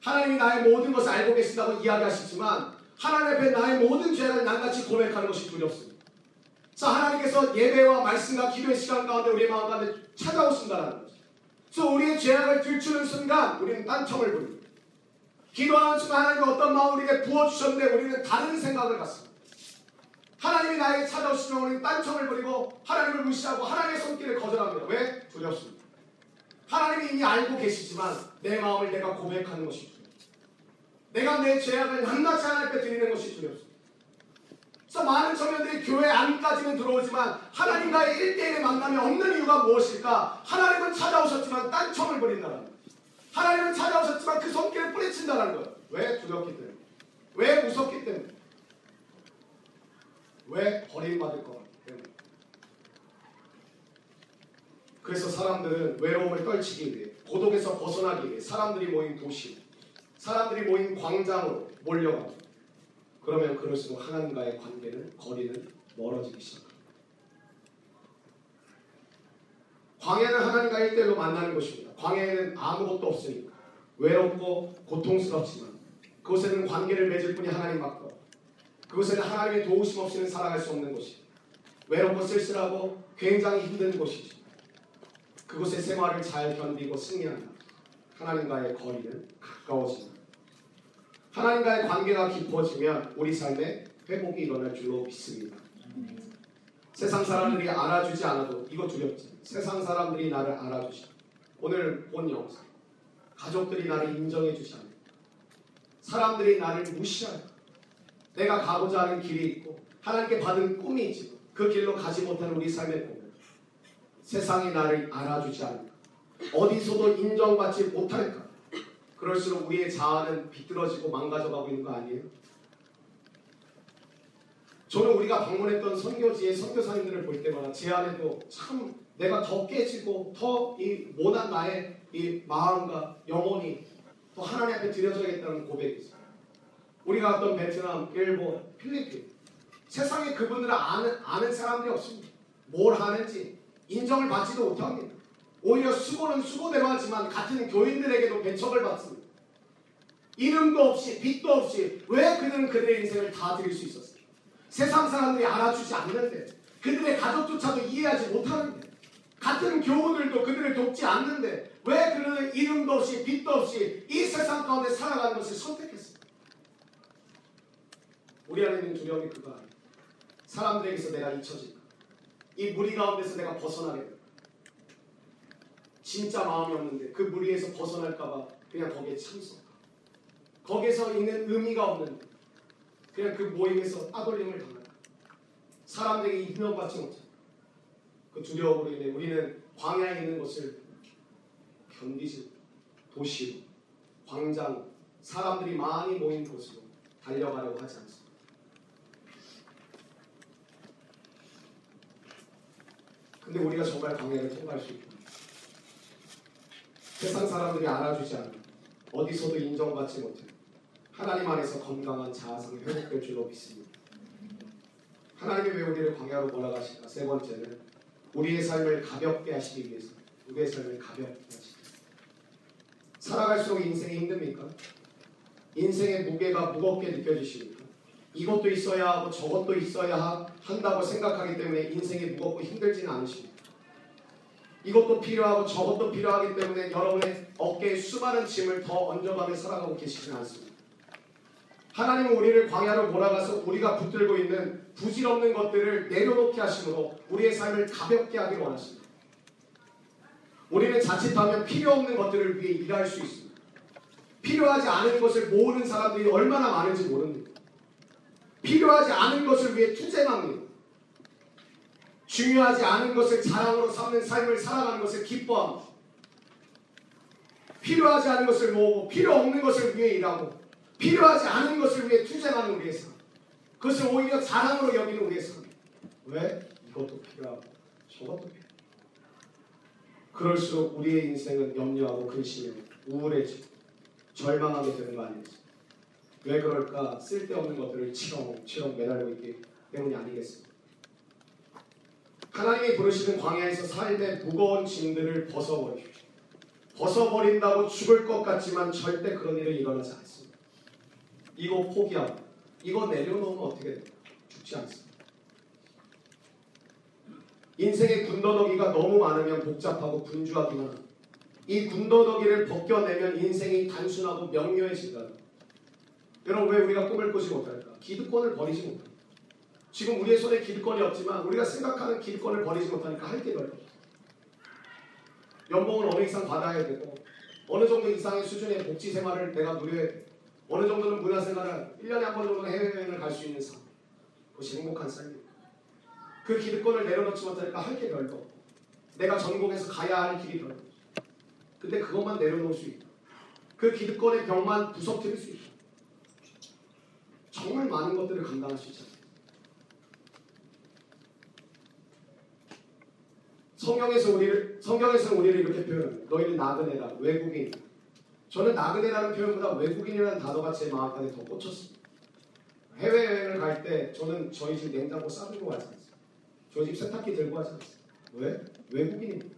Speaker 1: 하나님이 나의 모든 것을 알고 계신다고 이야기하시지만 하나님 앞에 나의 모든 죄를 낱낱이 고백하는 것이 두렵습니다. 그래서 하나님께서 예배와 말씀과 기도의 시간 가운데 우리의 마음 가운데 찾아오신다는 것이죠. 그래서 우리의 죄악을 들추는 순간 우리는 딴청을 부립니다. 기도하는 순간 하나님이 어떤 마음을 우리에게 부어주셨는데 우리는 다른 생각을 갖습니다. 하나님이 나에게 찾아오시면 우리는 딴청을 부리고 하나님을 무시하고 하나님의 손길을 거절합니다. 왜? 두렵습니다. 하나님이 이미 알고 계시지만 내 마음을 내가 고백하는 것이 두려워. 내가 내 죄악을 낱낱이 하나님께 드리는 것이 두렵습니다. 그래서 많은 청년들이 교회 안까지는 들어오지만 하나님과의 일대일의 만남이 없는 이유가 무엇일까? 하나님은 찾아오셨지만 딴청을 부린다는 거예요. 하나님은 찾아오셨지만 그 손길을 뿌리친다는 거예요. 왜? 두렵기 때문에. 왜 무섭기 때문에. 왜 버림받을 것 때문에. 그래서 사람들은 외로움을 떨치기 위해 고독에서 벗어나기 위해 사람들이 모인 도시, 사람들이 모인 광장으로 몰려갑니다. 그러면 그럴수록 하나님과의 관계는 거리는 멀어지기 시작합니다. 광야는 하나님과 일대일로 만나는 곳입니다. 광야에는 아무것도 없으니까 외롭고 고통스럽지만 그곳에는 관계를 맺을 뿐이 하나님밖에 그곳에는 하나님의 도우심 없이는 살아갈 수 없는 곳이 외롭고 쓸쓸하고 굉장히 힘든 곳이죠. 그곳의 생활을 잘 견디고 승리한다. 하나님과의 거리는 가까워진다. 하나님과의 관계가 깊어지면 우리 삶에 회복이 일어날 줄로 믿습니다. 세상 사람들이 알아주지 않아도 이거 두렵지. 세상 사람들이 나를 알아주지. 오늘 본 영상. 가족들이 나를 인정해 주지 않아. 사람들이 나를 무시하고 내가 가고자 하는 길이 있고 하나님께 받은 꿈이 있지만 그 길로 가지 못하는 우리 삶의 보면 세상이 나를 알아주지 않을까 어디서도 인정받지 못할까 그럴수록 우리의 자아는 비뚤어지고 망가져가고 있는 거 아니에요? 저는 우리가 방문했던 선교지의 선교사님들을 볼 때마다 제 안에도 참 내가 더 깨지고 더 이 모난 나의 이 마음과 영혼이 또 하나님 앞에 드려져야겠다는 고백이 있어요. 우리가 갔던 베트남, 일본, 필리핀 세상에 그분들을 아는, 아는 사람들이 없습니다. 뭘 하는지 인정을 받지도 못합니다. 오히려 수고는 수고대로 하지만 같은 교인들에게도 배척을 받습니다. 이름도 없이 빛도 없이 왜 그들은 그들의 인생을 다 드릴 수 있었어요? 세상 사람들이 알아주지 않는데 그들의 가족조차도 이해하지 못하는데 같은 교우들도 그들을 돕지 않는데 왜 그들은 이름도 없이 빛도 없이 이 세상 가운데 살아가는 것을 선택했어요? 우리 안에 있는 두려움이 그거 아니에요. 사람들에게서 내가 잊혀질까? 이 무리 가운데서 내가 벗어나게 될까? 진짜 마음이 없는데 그 무리에서 벗어날까봐 그냥 거기에 참석. 거기서 있는 의미가 없는데 그냥 그 모임에서 따돌림을 당할까? 사람들에게 인정받지 못해. 그 두려움으로 인해 우리는 광야에 있는 것을 견디지 도시, 광장, 사람들이 많이 모인 곳으로 달려가려고 하지 않습니다. 근데 우리가 정말 광야를 통과할 수 있다. 세상 사람들이 알아주지 않아 어디서도 인정받지 못해 하나님 안에서 건강한 자아성이 회복될 줄로 믿습니다. 하나님이 왜 우리를 광야로 몰아가실까? 세 번째는 우리의 삶을 가볍게 하시기 위해서 우리의 삶을 가볍게 하시기 살아갈수록 인생이 힘듭니까? 인생의 무게가 무겁게 느껴지십니까? 이것도 있어야 하고 저것도 있어야 한다고 생각하기 때문에 인생이 무겁고 힘들지는 않으십니까? 이것도 필요하고 저것도 필요하기 때문에 여러분의 어깨에 수많은 짐을 더 얹어가며 살아가고 계시지는 않습니다. 하나님은 우리를 광야로 몰아가서 우리가 붙들고 있는 부질없는 것들을 내려놓게 하심으로 우리의 삶을 가볍게 하길 원하십니다. 우리는 자칫하면 필요 없는 것들을 위해 일할 수 있습니다. 필요하지 않은 것을 모으는 사람들이 얼마나 많은지 모릅니다. 필요하지 않은 것을 위해 투쟁합니다. 중요하지 않은 것을 자랑으로 삼는 삶을 살아가는 것을 기뻐합니다. 필요하지 않은 것을 모으고 필요 없는 것을 위해 일하고 필요하지 않은 것을 위해 투쟁하는 우리의 삶. 그것을 오히려 자랑으로 여기는 우리의 삶. 왜? 이것도 필요하고 저것도 필요하고. 그럴수록 우리의 인생은 염려하고 근심해 우울해지고 절망하게 되는 거 아니겠습니까? 왜 그럴까? 쓸데없는 것들을 치렁 치렁 매달리고 있기 때문이 아니겠습니까? 하나님이 부르시는 광야에서 삶의 무거운 짐들을 벗어버리십시오. 벗어버린다고 죽을 것 같지만 절대 그런 일은 일어나지 않습니다. 이거 포기하고 이거 내려놓으면 어떻게 됩니까? 죽지 않습니다. 인생의 군더더기가 너무 많으면 복잡하고 분주하기만 합니다. 이 군더더기를 벗겨내면 인생이 단순하고 명료해진다. 여러분 왜 우리가 꿈을 꾸지 못할까? 기득권을 버리지 못합니다. 지금 우리의 손에 기득권이 없지만 우리가 생각하는 기득권을 버리지 못하니까 할 게 별로 없어요. 연봉은 어느 이상 받아야 되고 어느 정도 이상의 수준의 복지 생활을 내가 누려야 돼. 어느 정도는 문화 생활을 1년에 한 번 정도는 해외여행을 갈 수 있는 삶. 그것이 행복한 삶입니다. 그 기득권을 내려놓지 못하니까 할 게 별로 없고 내가 전공해서 가야 할 길이 별로 없어. 근데 그것만 내려놓을 수 있다. 그 기득권의 벽만 부서뜨릴 수 있다. 정말 많은 것들을 감당할 수 있잖아요. 성경에서 우리를 성경에서 우리를 이렇게 표현합니다. 너희는 나그네다, 외국인. 저는 나그네라는 표현보다 외국인이라는 단어가 제 마음판에 더 꽂혔습니다. 해외여행을 갈 때 저는 저희 집 냉장고 싸들고 가지 않습니다. 저희 집 세탁기 들고 가지 않습니다. 왜? 외국인입니다.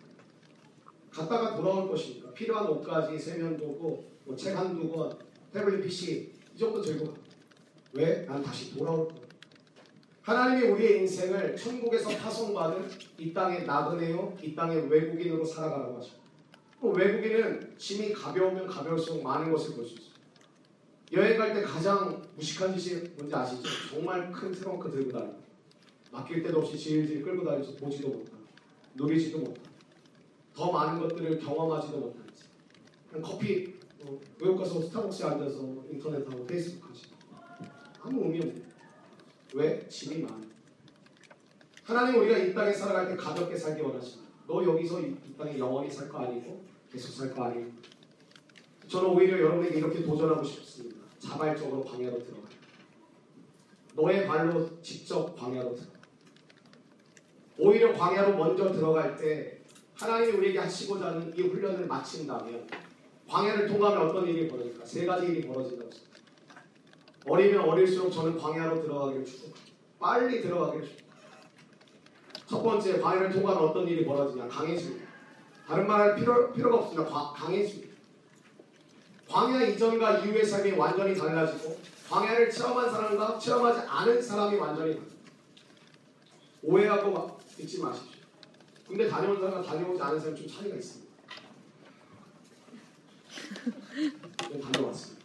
Speaker 1: 갔다가 돌아올 것이니까 필요한 옷까지 세면도구, 뭐책 한 두 권, 태블릿 PC 이 정도 들고 가. 왜? 난 다시 돌아올 거야. 하나님이 우리의 인생을 천국에서 파송받은 이 땅의 나그네요, 이 땅의 외국인으로 살아가라고 하죠. 그 외국인은 짐이 가벼우면 가벼울수록 많은 것을 볼 수 있어요. 여행 갈 때 가장 무식한 짓이 뭔지 아시죠? 정말 큰 트렁크 들고 다니고 맡길 데도 없이 질질 끌고 다니면서 보지도 못하고 누리지도 못하고 더 많은 것들을 경험하지도 못하는 짓. 그냥 커피 어, 외국 가서 스타벅스에 앉아서 인터넷하고 페이스북 하지 아무 의미 없는 왜? 짐이 많아. 하나님 우리가 이 땅에 살아갈 때 가볍게 살기 원하십니다. 너 여기서 이, 이 땅에 영원히 살 거 아니고 계속 살 거 아니고. 저는 오히려 여러분에게 이렇게 도전하고 싶습니다. 자발적으로 광야로 들어가. 너의 발로 직접 광야로 들어가. 오히려 광야로 먼저 들어갈 때 하나님이 우리에게 하시고자 하는 이 훈련을 마친다면 광야를 통과하면 어떤 일이 벌어질까? 세 가지 일이 벌어진다고 했습니다. 어리면 어릴수록 저는 광야로 들어가기를 축복합니다. 빨리 들어가기를 축복합니다. 첫 번째, 광야를 통과하면 어떤 일이 벌어지냐? 강해집니다. 다른 말 할 필요, 필요가 없습니다. 과- 강해집니다. 광야 이전과 이후의 삶이 완전히 달라지고 광야를 체험한 사람과 체험하지 않은 사람이 완전히. 오해하고 막 듣지 마십시오. 군대 다녀온 사람과 다녀오지 않은 사람이 좀 차이가 있습니다. 좀 다녀왔습니다.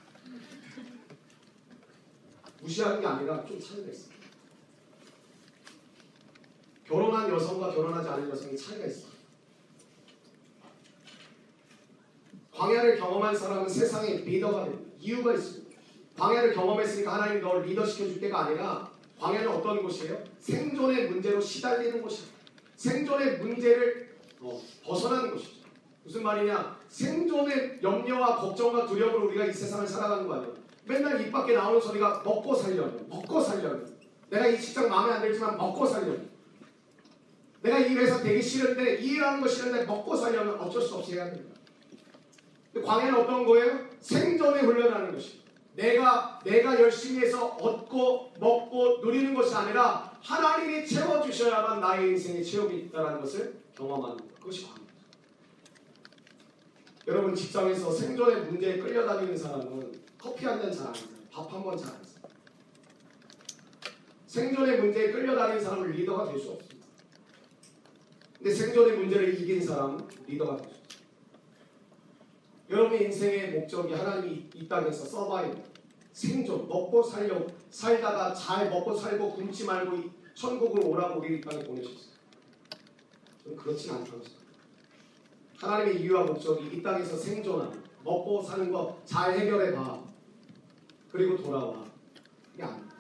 Speaker 1: 무시하는 게 아니라 좀 차이가 있습니다. 결혼한 여성과 결혼하지 않은 여성이 차이가 있습니다. 광야를 경험한 사람은 세상의 리더가. 이유가 있습니다. 광야를 경험했으니까 하나님 널 리더 시켜줄 때가 아니라 광야는 어떤 곳이에요? 생존의 문제로 시달리는 곳입니다. 생존의 문제를 어, 벗어나는 곳이죠. 무슨 말이냐? 생존의 염려와 걱정과 두려움으로 우리가 이 세상을 살아가는 거 아니에요? 맨날 입 밖에 나오는 소리가 먹고 살려면, 먹고 살려면. 내가 이 직장 마음에 안 들지만 먹고 살려면. 내가 이 회사 되기 싫은데 이 일하는 거 싫은데 먹고 살려면 어쩔 수 없이 해야 됩니다. 광야는 어떤 거예요? 생존에 훈련하는 것입니다. 내가 내가 열심히 해서 얻고 먹고 누리는 것이 아니라 하나님이 채워 주셔야만 나의 인생에 채움이 있다는 것을 경험하는 것. 그것이 광야입니다. 여러분 직장에서 생존의 문제에 끌려다니는 사람은 커피 한 잔 잘 안 사요. 밥 한 번 잘 안 사요. 생존의 문제에 끌려다니는 사람은 리더가 될 수 없습니다. 근데 생존의 문제를 이긴 사람은 리더가 있습니다. 여러분의 인생의 목적이 하나님이 이 땅에서 서바이브, 생존, 먹고 살려 살다가 잘 먹고 살고 굶지 말고 이 천국을 오라고 우리 이 땅에 보내셨어요. 저는 그렇진 않다고 생각합니다. 하나님의 이유와 목적이 이 땅에서 생존하는, 먹고 사는 거 잘 해결해 봐. 그리고 돌아와. 이게 아닙니다.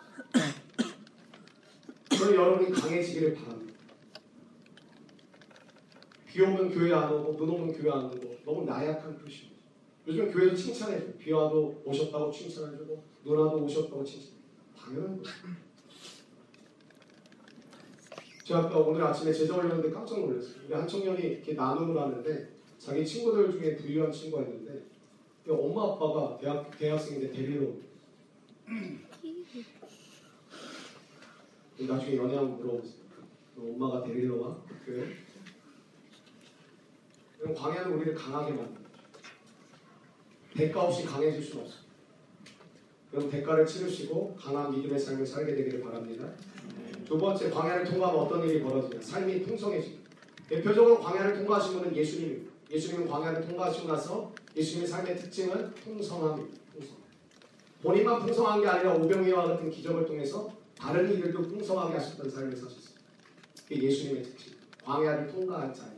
Speaker 1: 저는 여러분이 강해지기를 바랍니다. 비 오면 교회 안 오고 눈 오면 교회 안 오고 너무 나약한 표시입니다. 요즘 교회도 칭찬해줘. 비 와도 오셨다고 칭찬해주고 눈 와도 오셨다고 칭찬해. 당연한 거죠. 제가 아까 오늘 아침에 제자 올렸는데 깜짝 놀랐어요. 우리 한 청년이 이렇게 나눔을 하는데 자기 친구들 중에 부유한 친구가 있는데 그 엄마 아빠가 대학 대학생인데 데리러 온 거예요. 나중에 연애하면 물어보세요. 너 엄마가 데리러 와? 교회? 그럼 광야는 우리를 강하게 만듭니다. 대가 없이 강해질 수는 없어요. 그럼 대가를 치르시고 강한 믿음의 삶을 살게 되기를 바랍니다. 두 번째 광야를 통과하면 어떤 일이 벌어지냐? 삶이 풍성해집니다. 대표적으로 광야를 통과하신 분은 예수님입니다. 예수님은 광야를 통과하시고 나서 예수님의 삶의 특징은 풍성함입니다. 풍성. 본인만 풍성한 게 아니라 오병이와 같은 기적을 통해서 다른 이들도 풍성하게 하셨던 삶을 사셨습니다. 그게 예수님의 특징. 광야를 통과한 특징.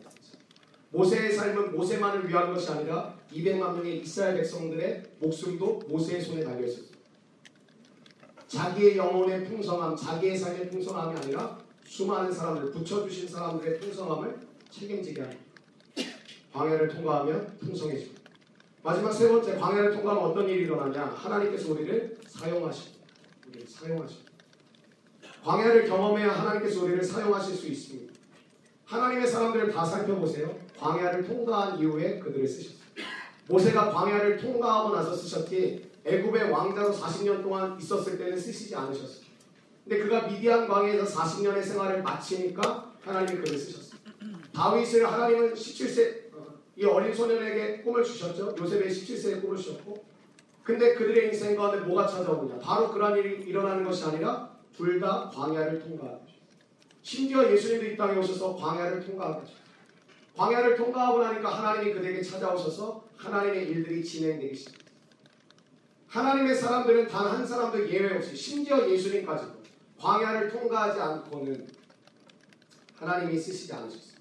Speaker 1: 모세의 삶은 모세만을 위한 것이 아니라 200만 명의 이스라엘 백성들의 목숨도 모세의 손에 달려 있었어요. 자기의 영혼의 풍성함, 자기의 삶의 풍성함이 아니라 수많은 사람들, 붙여주신 사람들의 풍성함을 책임지게 합니다. 광야를 통과하면 풍성해집니다. 마지막 세 번째, 광야를 통과하면 어떤 일이 일어나냐? 하나님께서 우리를 사용하십니다. 우리를 사용하십니다. 광야를 경험해야 하나님께서 우리를 사용하실 수 있습니다. 하나님의 사람들을 다 살펴보세요. 광야를 통과한 이후에 그들을 쓰셨어요. 모세가 광야를 통과하고 나서 쓰셨지 애굽의 왕자로 40년 동안 있었을 때는 쓰시지 않으셨어요. 근데 그가 미디안 광야에서 40년의 생활을 마치니까 하나님이 그를 쓰셨어요. 다윗을 하나님은 17세 어, 이 어린 소년에게 꿈을 주셨죠. 요셉의 17세에 꿈을 주셨고 근데 그들의 인생 가운데 뭐가 찾아오느냐 바로 그런 일이 일어나는 것이 아니라 둘 다 광야를 통과하는 거죠. 심지어 예수님도 이 땅에 오셔서 광야를 통과하게 하죠. 광야를 통과하고 나니까 하나님이 그들에게 찾아오셔서 하나님의 일들이 진행되기 시작. 하나님의 사람들은 단 한 사람도 예외 없이 심지어 예수님까지도 광야를 통과하지 않고는 하나님이 쓰시지 않으셨어요.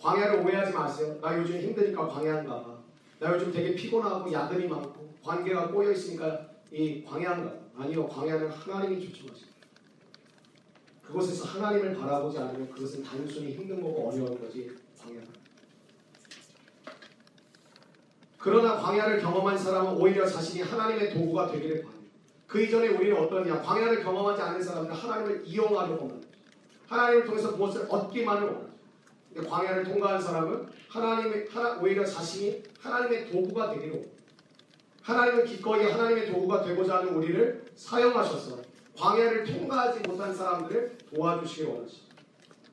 Speaker 1: 광야를 오해하지 마세요. 나 요즘 힘드니까 광야인가 봐. 나 요즘 되게 피곤하고 야근이 많고 관계가 꼬여 있으니까 이 광야인가 봐. 아니요. 광야는 하나님이 초청하십니다. 그곳에서 하나님을 바라보지 않으면 그것은 단순히 힘든 거고 어려운 거지 광야가. 그러나 광야를 경험한 사람은 오히려 자신이 하나님의 도구가 되기를 바랍니다. 그 이전에 우리는 어떠냐? 광야를 경험하지 않은 사람들은 하나님을 이용하려고 합니다. 하나님을 통해서 무엇을 얻기만을 원하죠. 근데 광야를 통과한 사람은 하나님의 하나, 오히려 자신이 하나님의 도구가 되기를. 하나님은 기꺼이 하나님의 도구가 되고자 하는 우리를 사용하셔서 광야를 통과하지 못한 사람들을 도와주시길 원하십니다.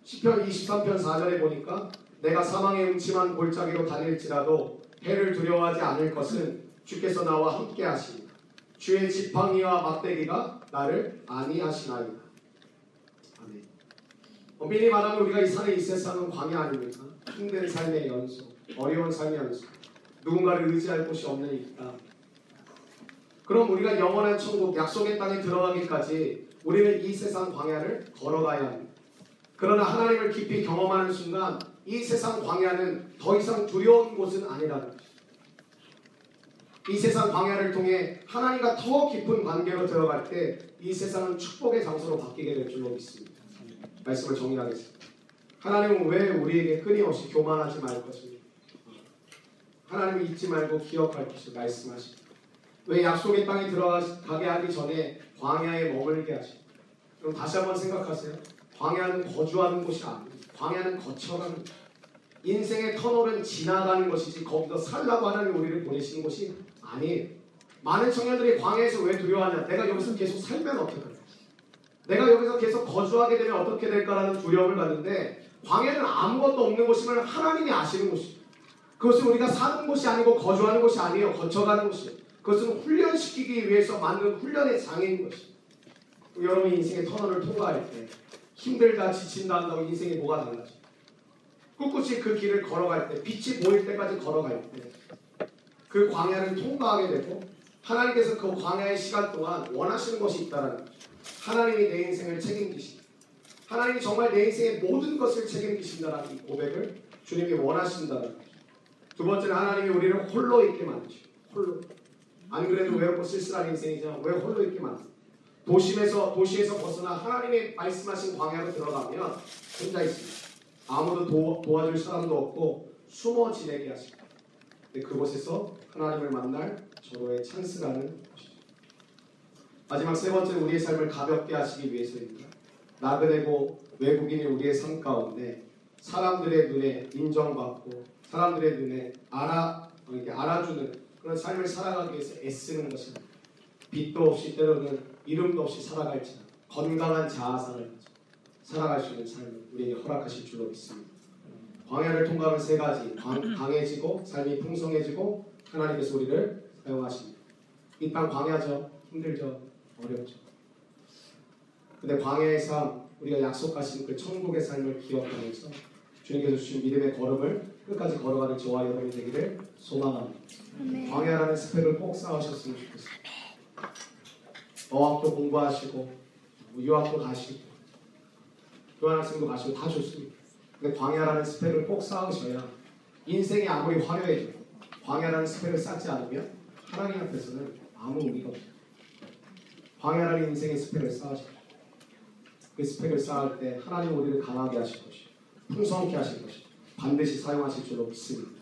Speaker 1: 시편 23편 4절에 보니까 내가 사망의 음침한 골짜기로 다닐지라도 해를 두려워하지 않을 것은 주께서 나와 함께 하시니 주의 지팡이와 막대기가 나를 안위하시나이다. 아멘. 엄밀히 말하면 우리가 이 산에 있을 사는 광야 아닙니까? 힘든 삶의 연속, 어려운 삶의 연속, 누군가를 의지할 곳이 없는 이 땅. 그럼 우리가 영원한 천국, 약속의 땅에 들어가기까지 우리는 이 세상 광야를 걸어가야 합니다. 그러나 하나님을 깊이 경험하는 순간 이 세상 광야는 더 이상 두려운 곳은 아니라는 것입니다. 이 세상 광야를 통해 하나님과 더 깊은 관계로 들어갈 때 이 세상은 축복의 장소로 바뀌게 될 줄로 믿습니다. 말씀을 정리하겠습니다. 하나님은 왜 우리에게 끊임없이 교만하지 말 것입니까? 하나님을 잊지 말고 기억할 것을 말씀하십니다. 왜 약속의 땅에 들어가게 하기 전에 광야에 머물게 하십니까? 그럼 다시 한번 생각하세요. 광야는 거주하는 곳이 아닙니다. 광야는 거쳐가는 곳. 인생의 터널은 지나가는 것이지 거기서 살라고 하나님 우리를 보내시는 곳이 아니에요. 많은 청년들이 광야에서 왜 두려워하냐? 내가 여기서 계속 살면 어떡할까? 내가 여기서 계속 거주하게 되면 어떻게 될까라는 두려움을 갖는데 광야는 아무것도 없는 곳임을 하나님이 아시는 곳이에요. 그것은 우리가 사는 곳이 아니고 거주하는 곳이 아니에요. 거쳐가는 곳이에요. 그것은 훈련시키기 위해서 만든 훈련의 장애인 것이에요. 여러분이 인생의 터널을 통과할 때 힘들다 지친다 한다고 인생이 뭐가 달라져? 꿋꿋이 그 길을 걸어갈 때 빛이 보일 때까지 걸어갈 때 그 광야를 통과하게 되고 하나님께서 그 광야의 시간 동안 원하시는 것이 있다라는 거죠. 하나님이 내 인생을 책임지신다. 하나님이 정말 내 인생의 모든 것을 책임지신다라는 이 고백을 주님이 원하신다는. 두 번째는 하나님이 우리를 홀로 있게 만드시고 홀로 안 그래도 외롭고 쓸쓸한 인생이지만 왜 홀로 있게 만드세요? 도심에서 도시에서 벗어나 하나님의 말씀하신 광야로 들어가면 혼자 있습니다. 아무도 도, 도와줄 사람도 없고 숨어 지내게 하십니다. 근데 그곳에서 하나님을 만날 절호의 찬스라는 것이죠. 마지막 세 번째 우리의 삶을 가볍게 하시기 위해서입니다. 나그네고 외국인이 우리의 삶 가운데 사람들의 눈에 인정받고 사람들의 눈에 알아 알아주는 그런 삶을 살아가기 위해서 애쓰는 것입니다. 빛도 없이 때로는 이름도 없이 살아갈지라 건강한 자아상을 살아갈 수 있는 삶을 우리에게 허락하실 줄로 믿습니다. 광야를 통과하는 세 가지 강, 강해지고 삶이 풍성해지고 하나님께서 우리를 사용하십니다. 이 땅 광야죠. 힘들죠. 어렵죠. 근데 광야의 삶 우리가 약속하신 그 천국의 삶을 기억하면서 주님께서 주신 믿음의 걸음을 끝까지 걸어가는 저와 여러분이 되기를 소망합니다. 광야라는 스펙을 꼭 쌓으셨으면 좋겠습니다. 어학도 공부하시고 유학도 가시고 교환학생도 가시고 다 좋습니다. 근데 광야라는 스펙을 꼭 쌓으셔야 인생이 아무리 화려해져도 광야라는 스펙을 쌓지 않으면 하나님 앞에서는 아무 의미가 없습니다. 광야라는 인생의 스펙을 쌓으십시오. 그 스펙을 쌓을 때 하나님 우리를 강하게 하실 것이고 풍성케 하실 것이고 반드시 사용하실 줄로 믿습니다.